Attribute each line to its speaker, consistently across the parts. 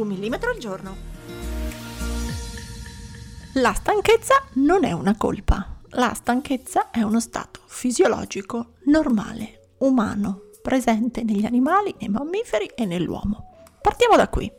Speaker 1: Un millimetro al giorno.
Speaker 2: La stanchezza non è una colpa. La stanchezza è uno stato fisiologico, normale, umano, presente negli animali, nei mammiferi e nell'uomo. Partiamo da qui.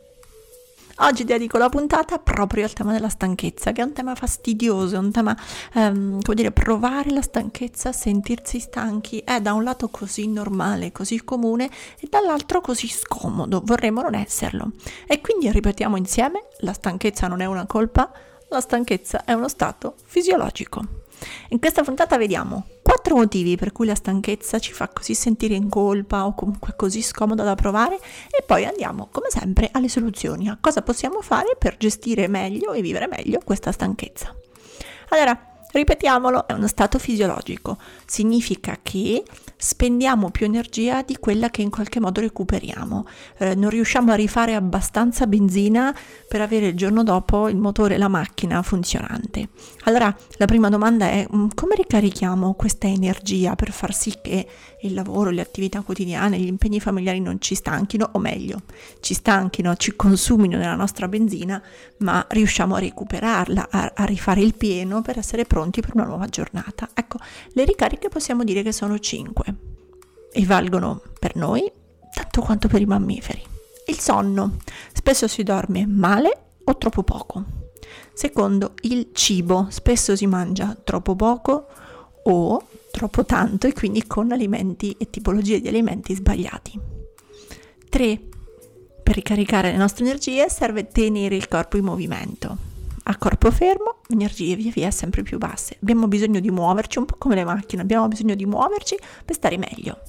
Speaker 2: Oggi dedico la puntata proprio al tema della stanchezza, che è un tema fastidioso, è un tema, um, come dire, provare la stanchezza, sentirsi stanchi è da un lato così normale, così comune e dall'altro così scomodo, vorremmo non esserlo. E quindi ripetiamo insieme, la stanchezza non è una colpa, la stanchezza è uno stato fisiologico. In questa puntata vediamo quattro motivi per cui la stanchezza ci fa così sentire in colpa o comunque così scomoda da provare e poi andiamo come sempre alle soluzioni, a cosa possiamo fare per gestire meglio e vivere meglio questa stanchezza. Allora, Ripetiamolo, è uno stato fisiologico, significa che spendiamo più energia di quella che in qualche modo recuperiamo, eh, non riusciamo a rifare abbastanza benzina per avere il giorno dopo il motore, la macchina funzionante. Allora la prima domanda è mm, come ricarichiamo questa energia per far sì che il lavoro, le attività quotidiane, gli impegni familiari non ci stanchino, o meglio, ci stanchino, ci consumino nella nostra benzina, ma riusciamo a recuperarla, a, a rifare il pieno per essere pronti pronti per una nuova giornata. Ecco, le ricariche possiamo dire che sono 5 e valgono per noi tanto quanto per i mammiferi. Il sonno. Spesso si dorme male o troppo poco. Secondo, il cibo. Spesso si mangia troppo poco o troppo tanto e quindi con alimenti e tipologie di alimenti sbagliati. 3. Per ricaricare le nostre energie serve tenere il corpo in movimento a corpo fermo, energie via via sempre più basse. Abbiamo bisogno di muoverci, un po' come le macchine, abbiamo bisogno di muoverci per stare meglio.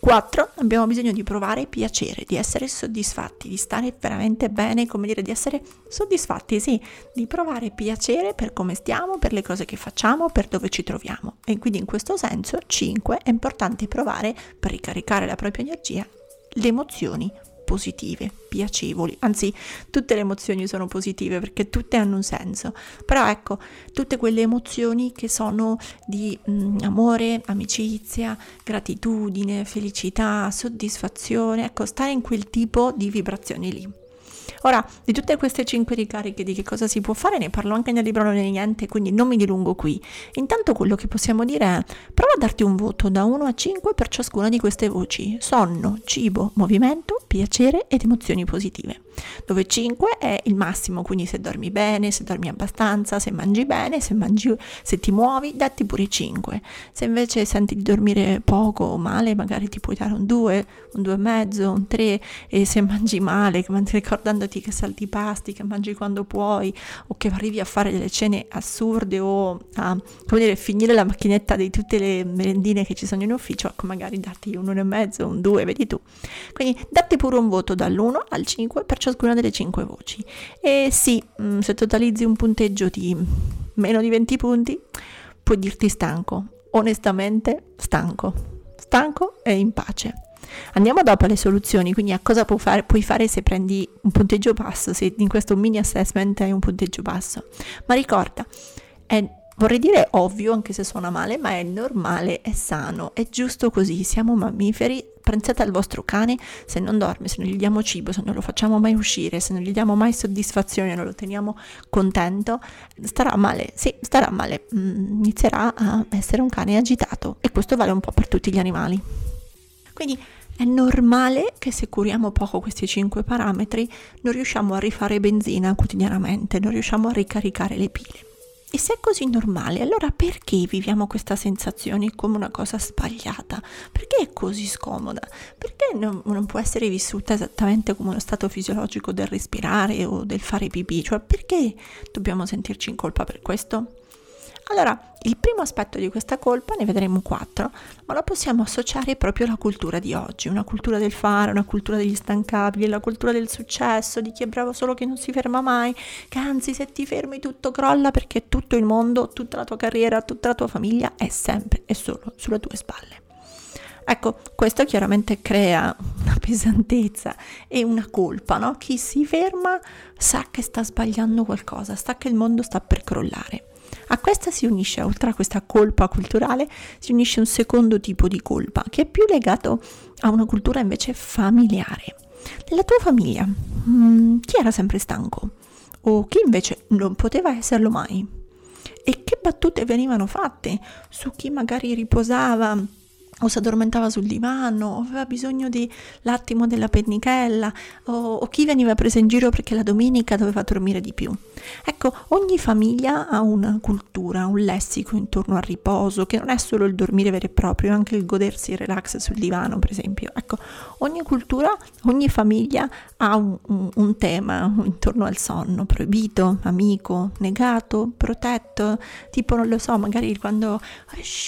Speaker 2: 4. Abbiamo bisogno di provare piacere, di essere soddisfatti, di stare veramente bene, come dire, di essere soddisfatti, sì, di provare piacere per come stiamo, per le cose che facciamo, per dove ci troviamo. E quindi in questo senso, 5, è importante provare per ricaricare la propria energia le emozioni positive, piacevoli, anzi tutte le emozioni sono positive perché tutte hanno un senso, però ecco, tutte quelle emozioni che sono di mh, mm, amore, amicizia, gratitudine, felicità, soddisfazione, ecco, stare in quel tipo di vibrazioni lì. Ora, di tutte queste cinque ricariche di che cosa si può fare, ne parlo anche nel libro Non è niente, quindi non mi dilungo qui. Intanto quello che possiamo dire è prova a darti un voto da 1 a 5 per ciascuna di queste voci. Sonno, cibo, movimento, piacere ed emozioni positive. Dove 5 è il massimo, quindi se dormi bene, se dormi abbastanza, se mangi bene, se, mangi, se ti muovi, datti pure 5. Se invece senti di dormire poco o male, magari ti puoi dare un 2, un 2,5, un 3 e se mangi male, ricordandoti ricordati che salti i pasti, che mangi quando puoi o che arrivi a fare delle cene assurde o a dire, finire la macchinetta di tutte le merendine che ci sono in ufficio, ecco magari darti un 1,5, un 2, vedi tu. Quindi datti pure un voto dall'1 al 5 per ciascuna delle 5 voci. E sì, mm, se totalizzi un punteggio di meno di 20 punti, puoi dirti stanco. Onestamente, stanco. Stanco e in pace. Andiamo dopo alle soluzioni, quindi a cosa puoi fare, puoi fare se prendi un punteggio basso, se in questo mini assessment hai un punteggio basso. Ma ricorda, è vorrei dire ovvio, anche se suona male, ma è normale, è sano, è giusto così, siamo mammiferi, pensate al vostro cane, se non dorme, se non gli diamo cibo, se non lo facciamo mai uscire, se non gli diamo mai soddisfazione, non lo teniamo contento, starà male, sì, starà male, mm, inizierà a essere un cane agitato e questo vale un po' per tutti gli animali. Quindi è normale che se curiamo poco questi 5 parametri non riusciamo a rifare benzina quotidianamente, non riusciamo a ricaricare le pile. E se è così normale, allora perché viviamo questa sensazione come una cosa sbagliata? Perché è così scomoda? Perché non, non, può essere vissuta esattamente come uno stato fisiologico del respirare o del fare pipì? Cioè perché dobbiamo sentirci in colpa per questo? Allora, il primo aspetto di questa colpa, ne vedremo quattro, ma lo possiamo associare proprio alla cultura di oggi, una cultura del fare, una cultura degli stancabili, la cultura del successo, di chi è bravo solo che non si ferma mai, che anzi se ti fermi tutto crolla perché tutto il mondo, tutta la tua carriera, tutta la tua famiglia è sempre e solo sulle tue spalle. Ecco, questo chiaramente crea una pesantezza e una colpa, no? Chi si ferma sa che sta sbagliando qualcosa, sa che il mondo sta per crollare. A questa si unisce, oltre a questa colpa culturale, si unisce un secondo tipo di colpa, che è più legato a una cultura invece familiare. Nella tua famiglia, hmm, chi era sempre stanco? O chi invece non poteva esserlo mai? E che battute venivano fatte su chi magari riposava o si addormentava sul divano, o aveva bisogno dell'attimo della pennichella, o, o, chi veniva preso in giro perché la domenica doveva dormire di più. Ecco, ogni famiglia ha una cultura, un lessico intorno al riposo, che non è solo il dormire vero e proprio, anche il godersi il relax sul divano, per esempio. Ecco, ogni cultura, ogni famiglia ha un, un, un tema intorno al sonno, proibito, amico, negato, protetto, tipo non lo so, magari quando,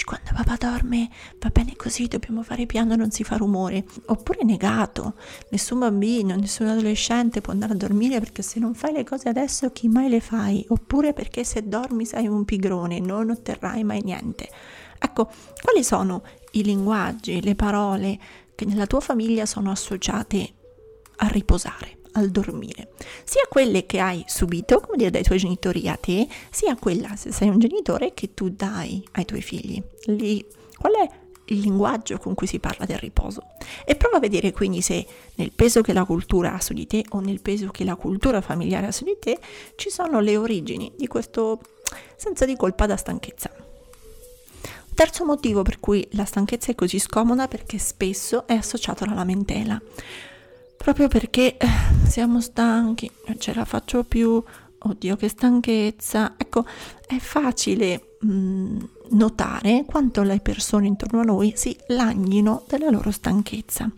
Speaker 2: quando papà dorme va bene così, dobbiamo fare piano, non si fa rumore, oppure negato, nessun bambino, nessun adolescente può andare a dormire perché se non fai le cose adesso chi mai le fai, oppure perché se dormi sei un pigrone, non otterrai mai niente. Ecco, quali sono i linguaggi, le parole che nella tua famiglia sono associate a riposare? al dormire, sia quelle che hai subito, come dire, dai tuoi genitori a te, sia quella, se sei un genitore, che tu dai ai tuoi figli. Lì, qual è il linguaggio con cui si parla del riposo e prova a vedere quindi se nel peso che la cultura ha su di te o nel peso che la cultura familiare ha su di te ci sono le origini di questo senso di colpa da stanchezza. Terzo motivo per cui la stanchezza è così scomoda perché spesso è associato alla lamentela. Proprio perché eh, siamo stanchi, non ce la faccio più, oddio che stanchezza. Ecco, è facile mh, mm, notare quanto le persone intorno a noi si lagnino della loro stanchezza.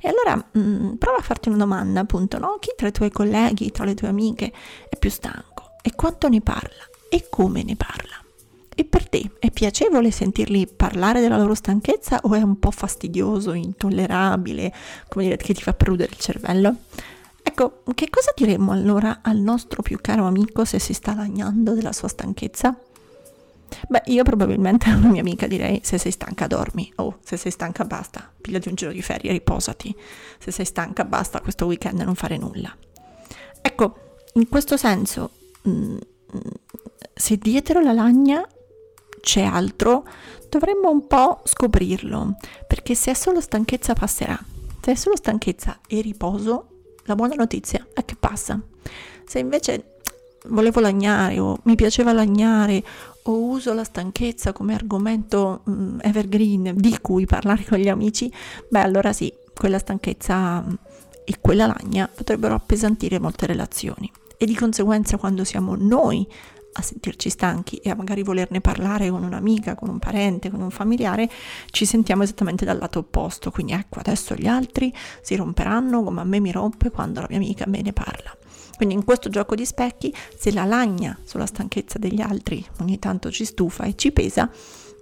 Speaker 2: E allora mh, mm, prova a farti una domanda, appunto, no? Chi tra i tuoi colleghi, tra le tue amiche è più stanco? E quanto ne parla? E come ne parla? E per te è piacevole sentirli parlare della loro stanchezza o è un po' fastidioso, intollerabile, come dire, che ti fa prudere il cervello? Ecco, che cosa diremmo allora al nostro più caro amico se si sta lagnando della sua stanchezza? Beh, io probabilmente a una mia amica direi se sei stanca dormi, o oh, se sei stanca basta, pigliati un giro di ferie, riposati, se sei stanca basta. Questo weekend non fare nulla. Ecco, in questo senso, mh, mm, se dietro la lagna c'è altro, dovremmo un po' scoprirlo, perché se è solo stanchezza passerà, se è solo stanchezza e riposo, la buona notizia è che passa. Se invece volevo lagnare o mi piaceva lagnare o uso la stanchezza come argomento um, evergreen di cui parlare con gli amici, beh allora sì, quella stanchezza um, e quella lagna potrebbero appesantire molte relazioni e di conseguenza quando siamo noi a sentirci stanchi e a magari volerne parlare con un'amica, con un parente, con un familiare, ci sentiamo esattamente dal lato opposto. Quindi ecco, adesso gli altri si romperanno come a me mi rompe quando la mia amica me ne parla. Quindi in questo gioco di specchi, se la lagna sulla stanchezza degli altri ogni tanto ci stufa e ci pesa,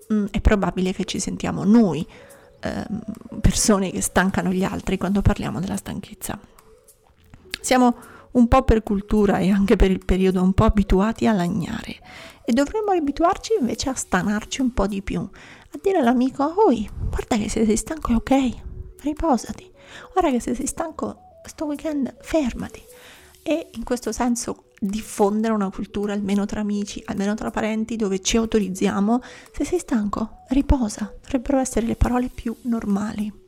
Speaker 2: mh, mm, è probabile che ci sentiamo noi ehm, persone che stancano gli altri quando parliamo della stanchezza. Siamo un po' per cultura e anche per il periodo un po' abituati a lagnare e dovremmo abituarci invece a stanarci un po' di più, a dire all'amico, oi, guarda che se sei stanco è ok, riposati, guarda che se sei stanco sto weekend fermati e in questo senso diffondere una cultura almeno tra amici, almeno tra parenti dove ci autorizziamo, se sei stanco, riposa, dovrebbero essere le parole più normali.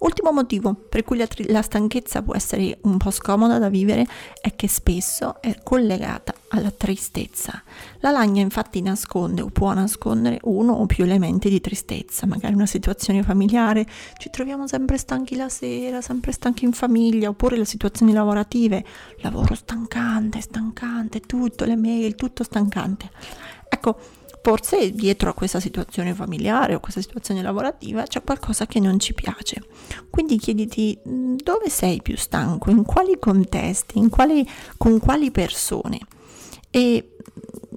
Speaker 2: Ultimo motivo per cui la, tri- la, stanchezza può essere un po' scomoda da vivere è che spesso è collegata alla tristezza. La lagna infatti nasconde o può nascondere uno o più elementi di tristezza, magari una situazione familiare, ci troviamo sempre stanchi la sera, sempre stanchi in famiglia, oppure le situazioni lavorative, lavoro stancante, stancante, tutto, le mail, tutto stancante. Ecco, forse dietro a questa situazione familiare o questa situazione lavorativa c'è qualcosa che non ci piace. Quindi chiediti mm, dove sei più stanco, in quali contesti, in quali, con quali persone. E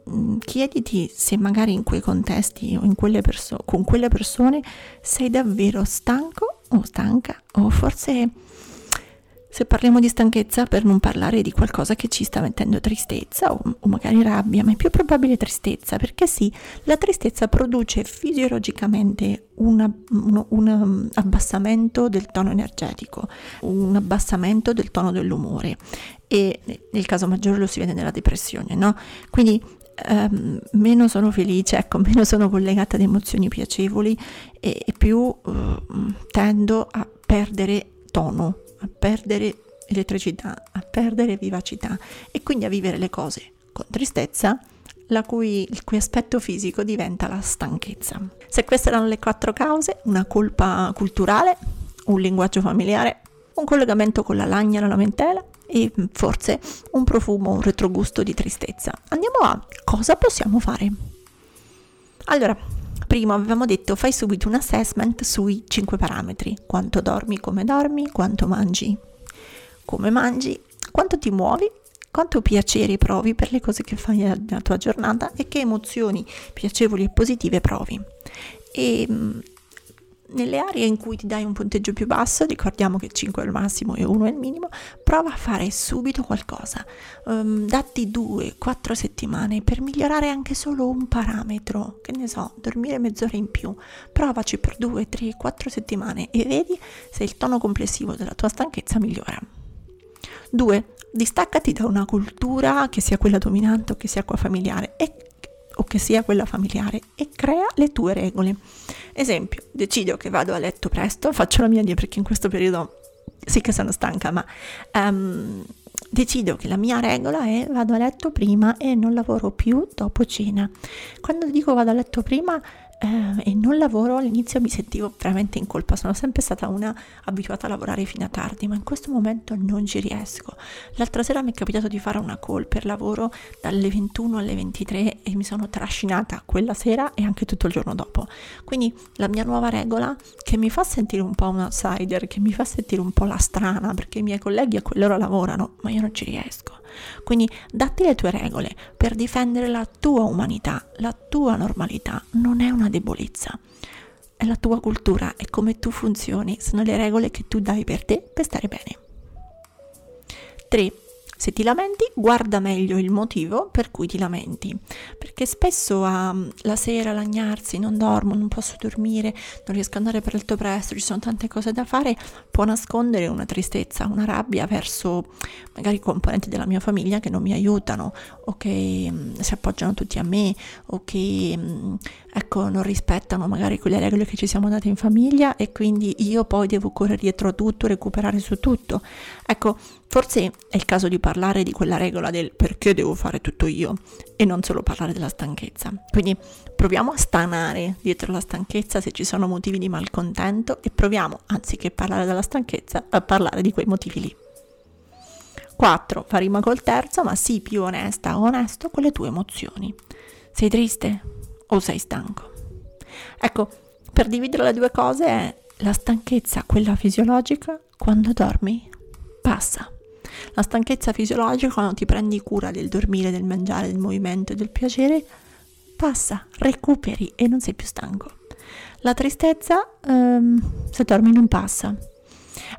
Speaker 2: mm, chiediti se magari in quei contesti o quelle perso- con quelle persone sei davvero stanco o stanca o forse se parliamo di stanchezza per non parlare di qualcosa che ci sta mettendo tristezza o, o, magari rabbia, ma è più probabile tristezza, perché sì, la tristezza produce fisiologicamente una, un, un um, abbassamento del tono energetico, un abbassamento del tono dell'umore e nel caso maggiore lo si vede nella depressione, no? Quindi Um, meno sono felice, ecco, meno sono collegata ad emozioni piacevoli e, e più uh, tendo a perdere tono, a perdere elettricità, a perdere vivacità e quindi a vivere le cose con tristezza, cui, il cui aspetto fisico diventa la stanchezza. Se queste erano le quattro cause, una colpa culturale, un linguaggio familiare, un collegamento con la lagna e la lamentela e forse un profumo, un retrogusto di tristezza. Andiamo a cosa possiamo fare. Allora, primo avevamo detto fai subito un assessment sui 5 parametri, quanto dormi, come dormi, quanto mangi, come mangi, quanto ti muovi, quanto piacere provi per le cose che fai nella tua giornata e che emozioni piacevoli e positive provi. E mm, nelle aree in cui ti dai un punteggio più basso, ricordiamo che 5 è il massimo e 1 è il minimo, prova a fare subito qualcosa. Um, datti 2-4 settimane per migliorare anche solo un parametro, che ne so, dormire mezz'ora in più. Provaci per 2, 3, 4 settimane e vedi se il tono complessivo della tua stanchezza migliora. 2. Distaccati da una cultura che sia quella dominante o che sia quella familiare e che sia quella familiare e crea le tue regole. Esempio, decido che vado a letto presto, faccio la mia dia perché in questo periodo sì che sono stanca, ma um, decido che la mia regola è vado a letto prima e non lavoro più dopo cena. Quando dico vado a letto prima eh, e non lavoro, all'inizio mi sentivo veramente in colpa, sono sempre stata una abituata a lavorare fino a tardi, ma in questo momento non ci riesco. L'altra sera mi è capitato di fare una call per lavoro dalle 21 alle 23 e mi sono trascinata quella sera e anche tutto il giorno dopo. Quindi la mia nuova regola che mi fa sentire un po' un outsider, che mi fa sentire un po' la strana, perché i miei colleghi a quell'ora lavorano, ma io non ci riesco. Quindi datti le tue regole per difendere la tua umanità, la tua normalità, non è una debolezza. È la tua cultura, è come tu funzioni, sono le regole che tu dai per te per stare bene. 3. Se ti lamenti, guarda meglio il motivo per cui ti lamenti, perché spesso um, la sera lagnarsi, non dormo, non posso dormire, non riesco ad andare per letto presto, ci sono tante cose da fare, può nascondere una tristezza, una rabbia verso magari componenti della mia famiglia che non mi aiutano o che um, si appoggiano tutti a me o che um, ecco, non rispettano magari quelle regole che ci siamo date in famiglia e quindi io poi devo correre dietro a tutto, recuperare su tutto. Ecco, forse è il caso di parlare di quella regola del perché devo fare tutto io e non solo parlare della stanchezza. Quindi proviamo a stanare dietro la stanchezza se ci sono motivi di malcontento e proviamo, anziché parlare della stanchezza, a parlare di quei motivi lì. 4. Fa rima col terzo, ma sii più onesta o onesto con le tue emozioni. Sei triste o sei stanco? Ecco, per dividere le due cose è la stanchezza, quella fisiologica, quando dormi, passa. La stanchezza fisiologica quando ti prendi cura del dormire, del mangiare, del movimento e del piacere, passa, recuperi e non sei più stanco. La tristezza, um, se dormi, non passa.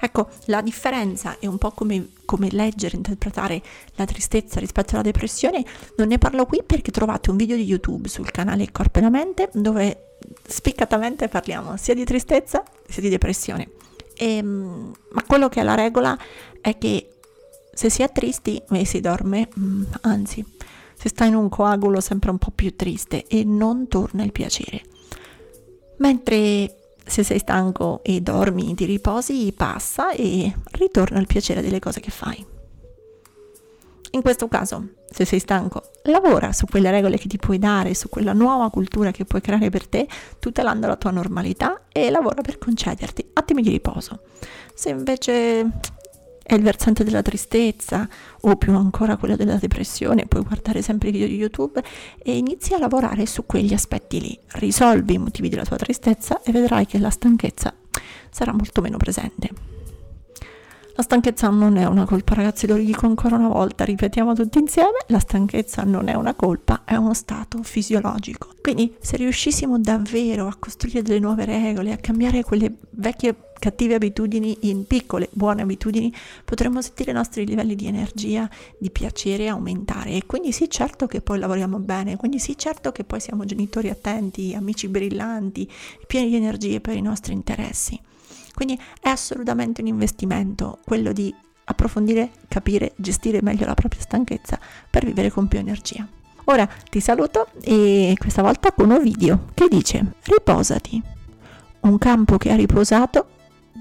Speaker 2: Ecco, la differenza è un po' come, come leggere, interpretare la tristezza rispetto alla depressione. Non ne parlo qui perché trovate un video di YouTube sul canale Corpo e la Mente dove spiccatamente parliamo sia di tristezza sia di depressione. E, ehm, ma quello che è la regola è che se si è tristi e si dorme, mm, anzi, si sta in un coagulo sempre un po' più triste e non torna il piacere. Mentre se sei stanco e dormi, ti riposi, passa e ritorna il piacere delle cose che fai. In questo caso, se sei stanco, lavora su quelle regole che ti puoi dare, su quella nuova cultura che puoi creare per te, tutelando la tua normalità e lavora per concederti attimi di riposo. Se invece è il versante della tristezza o più ancora quello della depressione, puoi guardare sempre i video di YouTube e inizi a lavorare su quegli aspetti lì. Risolvi i motivi della tua tristezza e vedrai che la stanchezza sarà molto meno presente. La stanchezza non è una colpa, ragazzi, lo dico ancora una volta, ripetiamo tutti insieme, la stanchezza non è una colpa, è uno stato fisiologico. Quindi se riuscissimo davvero a costruire delle nuove regole, a cambiare quelle vecchie cattive abitudini in piccole buone abitudini, potremmo sentire i nostri livelli di energia, di piacere aumentare e quindi sì certo che poi lavoriamo bene, quindi sì certo che poi siamo genitori attenti, amici brillanti, pieni di energie per i nostri interessi. Quindi è assolutamente un investimento quello di approfondire, capire, gestire meglio la propria stanchezza per vivere con più energia. Ora ti saluto e questa volta con un video che dice riposati, un campo che ha riposato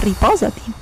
Speaker 2: Riposati.